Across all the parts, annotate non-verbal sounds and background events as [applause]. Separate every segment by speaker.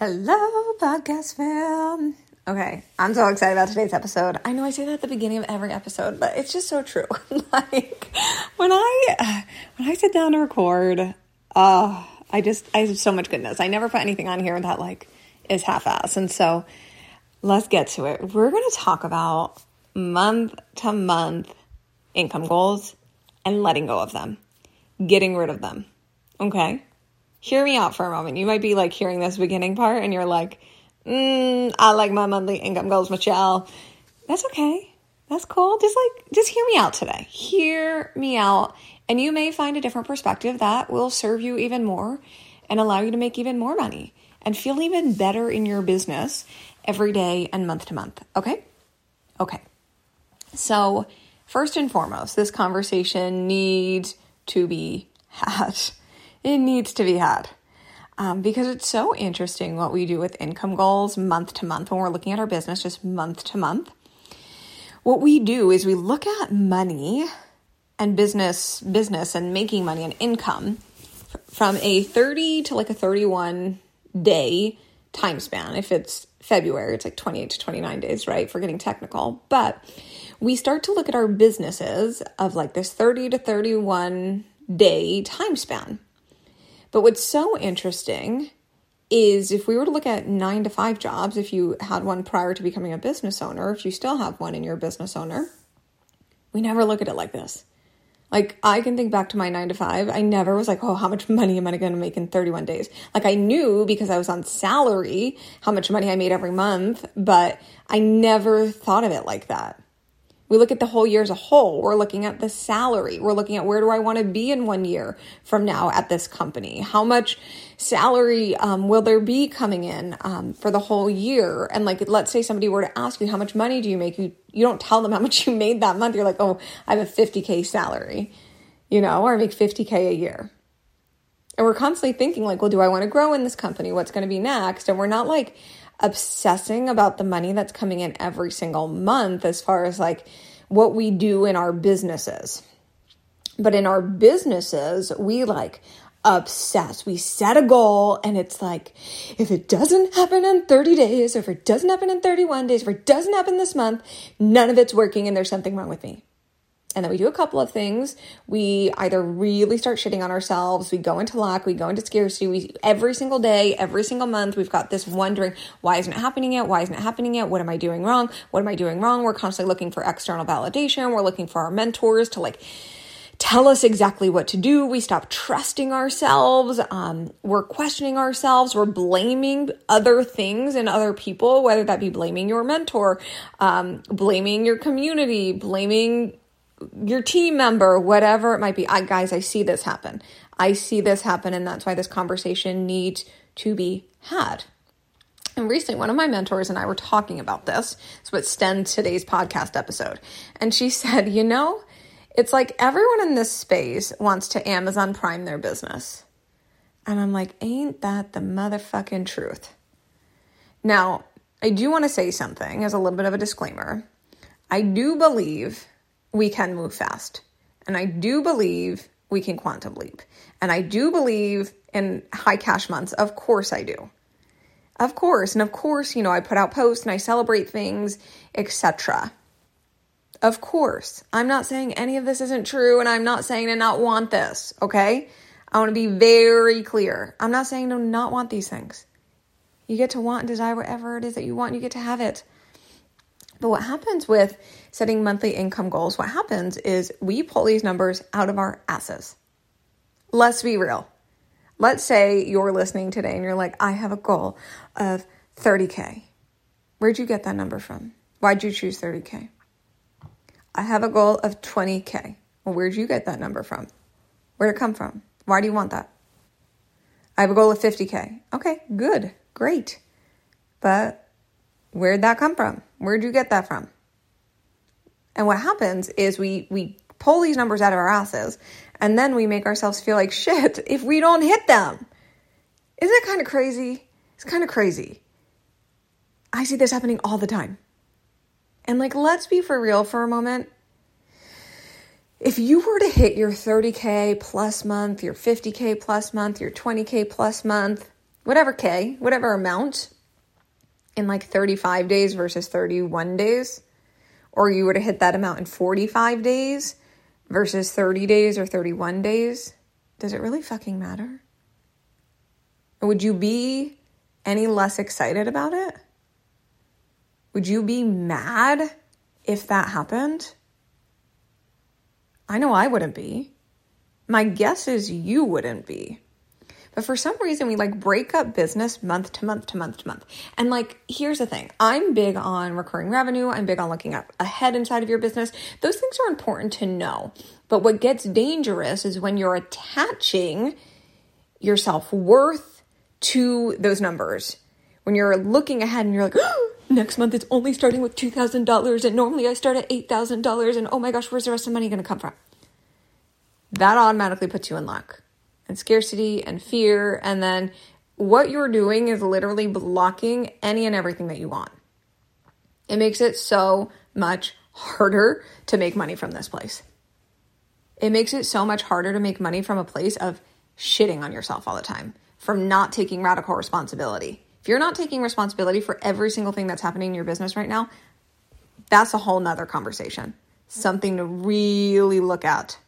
Speaker 1: Hello, podcast fam. Okay, I'm so excited about today's episode. I know I say that at the beginning of every episode, but it's just so true. [laughs] like when I when I sit down to record, uh, I just I have so much goodness. I never put anything on here that like is half-ass. And so let's get to it. We're going to talk about month to month income goals and letting go of them, getting rid of them. Okay? Hear me out for a moment. You might be like hearing this beginning part and you're like, mm, I like my monthly income goals, Michelle. That's okay. That's cool. Just like, just hear me out today. Hear me out. And you may find a different perspective that will serve you even more and allow you to make even more money and feel even better in your business every day and month to month. Okay? Okay. So, first and foremost, this conversation needs to be [laughs] had it needs to be had. Um, because it's so interesting what we do with income goals month to month when we're looking at our business just month to month. What we do is we look at money and business business and making money and income from a 30 to like a 31 day time span. If it's February, it's like 28 to 29 days, right? For getting technical. But we start to look at our businesses of like this 30 to 31 day time span. But what's so interesting is if we were to look at nine to five jobs, if you had one prior to becoming a business owner, if you still have one and you're a business owner, we never look at it like this. Like, I can think back to my nine to five. I never was like, oh, how much [laughs] money am I going to make in 31 days? Like, I knew because I was on salary how much money I made every month, but I never thought of it like that. We look at the whole year as a whole. We're looking at the salary. We're looking at where do I want to be in one year from now at this company? How much salary um, will there be coming in um, for the whole year? And like, let's say somebody were to ask you, how much money do you make? You, you don't tell them how [laughs] much you made that month. You're like, oh, I have a 50K salary, you know, or I make 50K a year. And we're constantly thinking like, well, do I want to grow in this company? What's going to be next? And we're not like, obsessing about the money that's coming in every single month as far as like what we do in our businesses. But in our businesses, we like obsess. We set a goal and it's like, if it doesn't happen in 30 days, or if it doesn't happen in 31 days, or if it doesn't happen this month, none of it's working and there's something wrong with me. And then we do a couple of things. We either really start shitting on ourselves, we go into lack, we go into scarcity. We every single day, every single month, we've got this wondering, why isn't it happening yet? Why isn't it happening yet? What am I doing wrong? What am I doing wrong? We're constantly looking for external validation. We're looking for our mentors to like tell us exactly what to do. We stop trusting ourselves. Um, we're questioning ourselves. We're blaming other things and other people, whether that be blaming your mentor, um, blaming your community, blaming your team member, whatever it might be. I guys, I see this happen. I see this happen, and that's why this conversation needs to be had. And recently, one of my mentors and I were talking about this. It's what stemmed today's podcast episode. And she [laughs] said, You know, it's like everyone in this space wants to Amazon Prime their business. And I'm like, Ain't that the motherfucking truth? Now, I do want to say something as a little bit of a disclaimer. I do believe we can move fast. And I do believe we can quantum leap. And I do believe in high cash months. Of course I do. Of course. And of course, you know, I put out posts and I celebrate things, etc. Of course. I'm not saying any of this isn't true and I'm not saying to not want this, okay? I want to be very clear. I'm not saying to not want these things. You get to want and desire whatever it is that you want, you get to have it. But what happens with setting monthly income goals, what happens is we pull these numbers out of our asses. Let's be real. Let's say you're listening today and you're like, I have a goal of 30K. Where'd you get that number from? Why'd you choose 30K? I have a goal of 20K. Well, where'd you get that number from? Where'd it come from? Why do you want that? I have a goal of 50K. Okay, good, great. But where'd that come from? Where'd you get that from? And what happens is we we pull these numbers out of our asses and then we make ourselves feel like shit [laughs] if we don't hit them. Isn't it kind of crazy? It's kind of crazy. I see this happening all the time. And like let's be for real for a moment. If you were to hit your 30k plus month, your 50k plus month, your 20k plus month, whatever K, whatever amount in like 35 days versus 31 days, or you were to hit that amount in 45 days versus 30 days or 31 days, does it really fucking matter? Would you be any less excited about it? Would you be mad if that happened? I know I wouldn't be. My guess is you wouldn't be. But for some reason, we like break up business month to month to month to month. And like, here's the thing I'm big on recurring revenue, I'm big on looking up ahead inside of your business. Those things are important to know. But what gets dangerous is when you're attaching your self worth to those numbers. When you're looking ahead and you're like, oh, [gasps] next month it's only starting with $2,000 and normally I start at $8,000 and oh my gosh, where's the rest of the money going to come from? That automatically puts you in luck and scarcity and fear. And then what you're doing is literally blocking any and everything that you want. It makes it so much harder to make money from this place. It makes it so much harder to make money from a place of shitting on yourself all the time, from not taking radical responsibility. If you're not taking responsibility for every single thing that's happening in your business right now, that's a whole nother conversation. Something to really look at.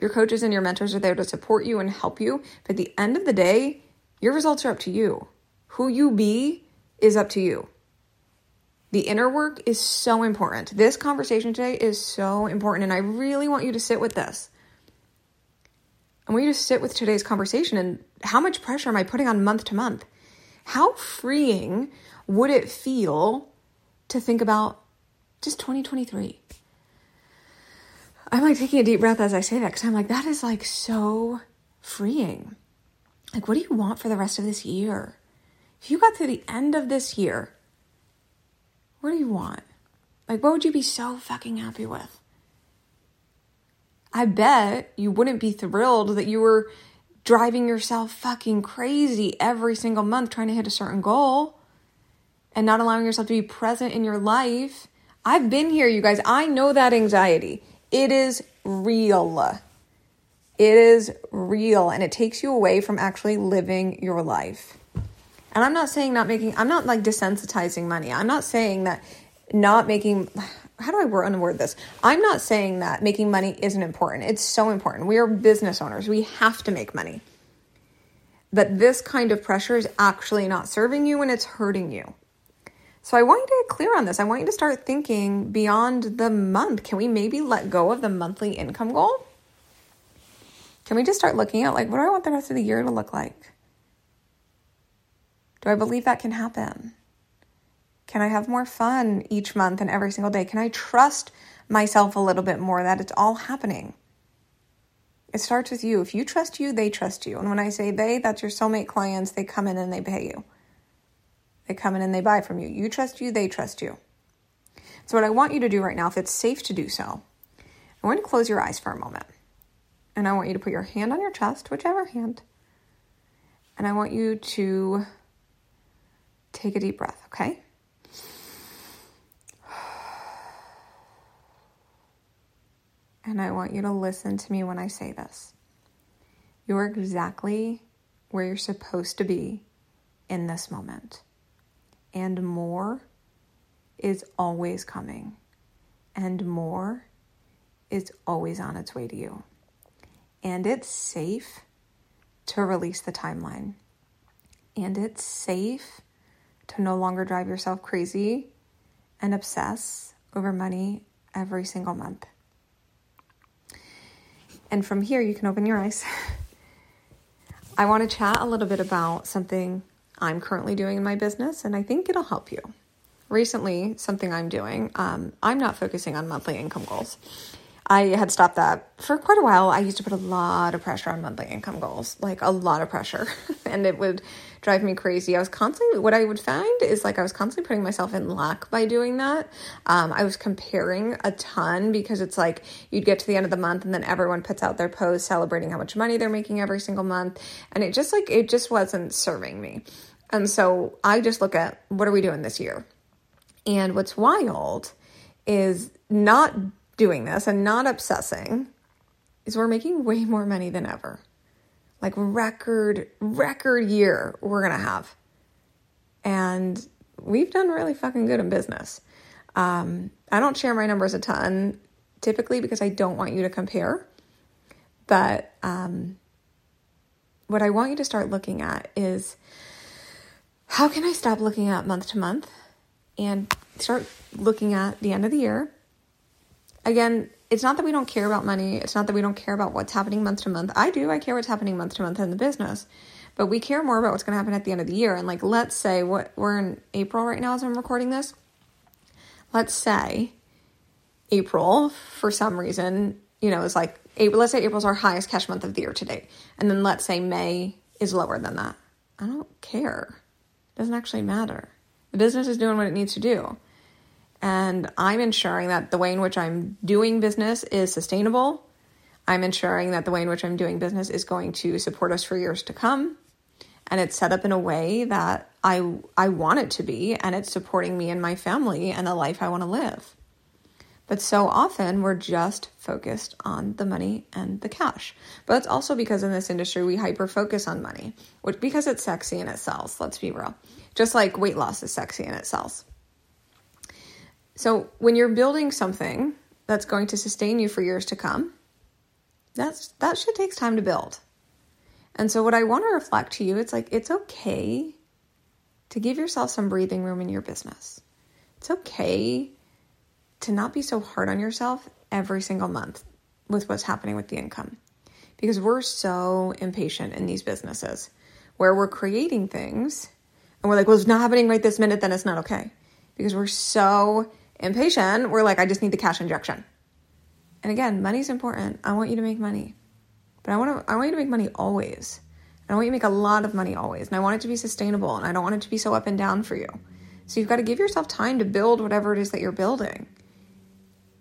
Speaker 1: Your coaches and your mentors are there to support you and help you. But at the end of the day, your results are up to you. Who you be is up to you. The inner work is so important. This conversation today is so important. And I really want you to sit with this. I want you to sit with today's conversation and how much pressure am I putting on month to month? How freeing would it feel to think about just 2023? I'm like taking a deep breath as I say that because I'm like, that is like so freeing. Like, what do you want for the rest of this year? If you got to the end of this year, what do you want? Like, what would you be so fucking happy with? I bet you wouldn't be thrilled that you were driving yourself fucking crazy every single month trying to hit a certain goal and not allowing yourself to be present in your life. I've been here, you guys. I know that anxiety. It is real. It is real and it takes you away from actually living your life. And I'm not saying not making, I'm not like desensitizing money. I'm not saying that not making, how do I word, unword this? I'm not saying that making money isn't important. It's so important. We are business owners, we have to make money. But this kind of pressure is actually not serving you and it's hurting you. So I want you to get clear on this. I want you to start thinking beyond the month. Can we maybe let go of the monthly income goal? Can we just start looking at like what do I want the rest of the year to look like? Do I believe that can happen? Can I have more fun each month and every single day? Can I trust myself a little bit more that it's all happening? It starts with you. If you trust you, they trust you. And when I say they, that's your soulmate clients. They come in and they pay you. They come in and they buy from you. You trust you, they trust you. So, what I want you to do right now, if it's safe to do so, I want you to close your eyes for a moment. And I want you to put your hand on your chest, whichever hand. And I want you to take a deep breath, okay? And I want you to listen to me when I say this. You're exactly where you're supposed to be in this moment and more is always coming, and more is always on its way to you. And it's safe to release the timeline. And it's safe to no longer drive yourself crazy and obsess over money every single month. And from here, you can open your eyes. [laughs] I want to chat a little bit about something I'm currently doing in my business, and I think it'll help you. Recently, something I'm doing, um, I'm not focusing on monthly income goals. I had stopped that for quite a while. I used to put a lot of pressure on monthly income goals, like a lot of pressure, [laughs] and it would drive me crazy. I was constantly, what I would find is like I was constantly putting myself in lack by doing that. Um, I was comparing a ton because it's like you'd get to the end of the month and then everyone puts out their post celebrating how much money they're making every single month. And it just like, it just wasn't serving me. And so I just look at what are we doing this year? And what's wild is not doing this and not obsessing is we're making way more money than ever. Like record record year we're to have. And we've done really fucking good in business. Um, I don't share my numbers a ton typically because I don't want you to compare. But um, what I want you to start looking at is how can I stop looking at month to month and start looking at the end of the year again, it's not that we don't care about money. It's not that we don't care about what's happening month to month. I do. I care what's happening month to month in the business. But we care more about what's going to happen at the end of the year. And like, let's say what we're in April right now as I'm recording this. Let's say April, for some reason, you know, is like, April, let's say April's our highest cash month of the year to date. And then let's say May is lower than that. I don't care. It doesn't actually matter. The business is doing what it needs to do and I'm ensuring that the way in which I'm doing business is sustainable. I'm ensuring that the way in which I'm doing business is going to support us for years to come. And it's set up in a way that I I want it to be and it's supporting me and my family and the life I want to live. But so often we're just focused on the money and the cash. But it's also because in this industry we hyper focus on money, which because it's sexy and it sells, let's be real. Just like weight loss is sexy and it sells. So when you're building something that's going to sustain you for years to come, that's that shit takes time to build. And so what I want to reflect to you, it's like it's okay to give yourself some breathing room in your business. It's okay to not be so hard on yourself every single month with what's happening with the income. Because we're so impatient in these businesses where we're creating things and we're like, well, it's not happening right this minute, then it's not okay. Because we're so impatient, we're like, I just need the cash injection. And again, money's important. I want you to make money. But I want to I want you to make money always. I want you to make a lot of money always. And I want it to be sustainable and I don't want it to be so up and down for you. So you've got to give yourself time to build whatever it is that you're building.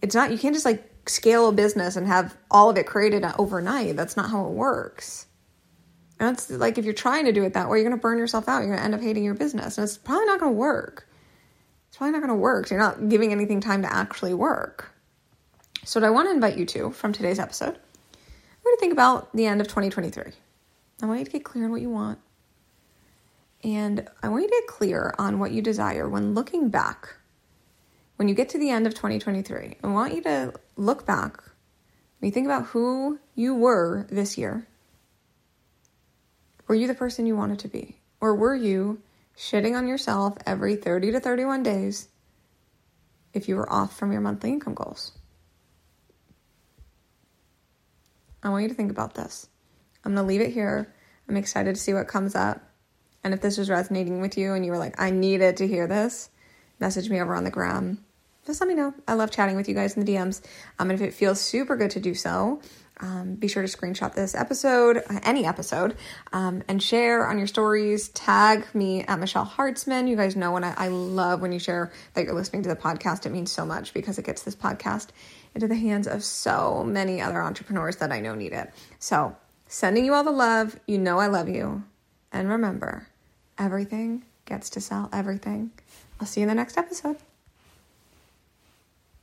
Speaker 1: It's not you can't just like scale a business and have all of it created overnight. That's not how it works. And it's like if you're trying to do it that way, you're going to burn yourself out. You're going to end up hating your business, and it's probably not going to work it's probably not going to work. You're not giving anything time to actually work. So, what I want to invite you to from today's episode, we're going to think about the end of 2023. I want you to get clear on what you want. And I want you to get clear on what you desire when looking back. When you get to the end of 2023, I want you to look back. When you think about who you were this year, were you the person you wanted to be? Or were you shitting on yourself every 30 to 31 days if you were off from your monthly income goals. I want you to think about this. I'm going to leave it here. I'm excited to see what comes up. And if this was resonating with you and you were like, I needed to hear this, message me over on the gram. Just let me know. I love chatting with you guys in the DMs. Um, and if it feels super good to do so, um, be sure to screenshot this episode, uh, any episode, um, and share on your stories. Tag me at Michelle Hartzman. You guys know when I, I love when you share that you're listening to the podcast. It means so much because it gets this podcast into the hands of so many other entrepreneurs that I know need it. So, sending you all the love. You know I love you. And remember, everything gets to sell everything. I'll see you in the next episode.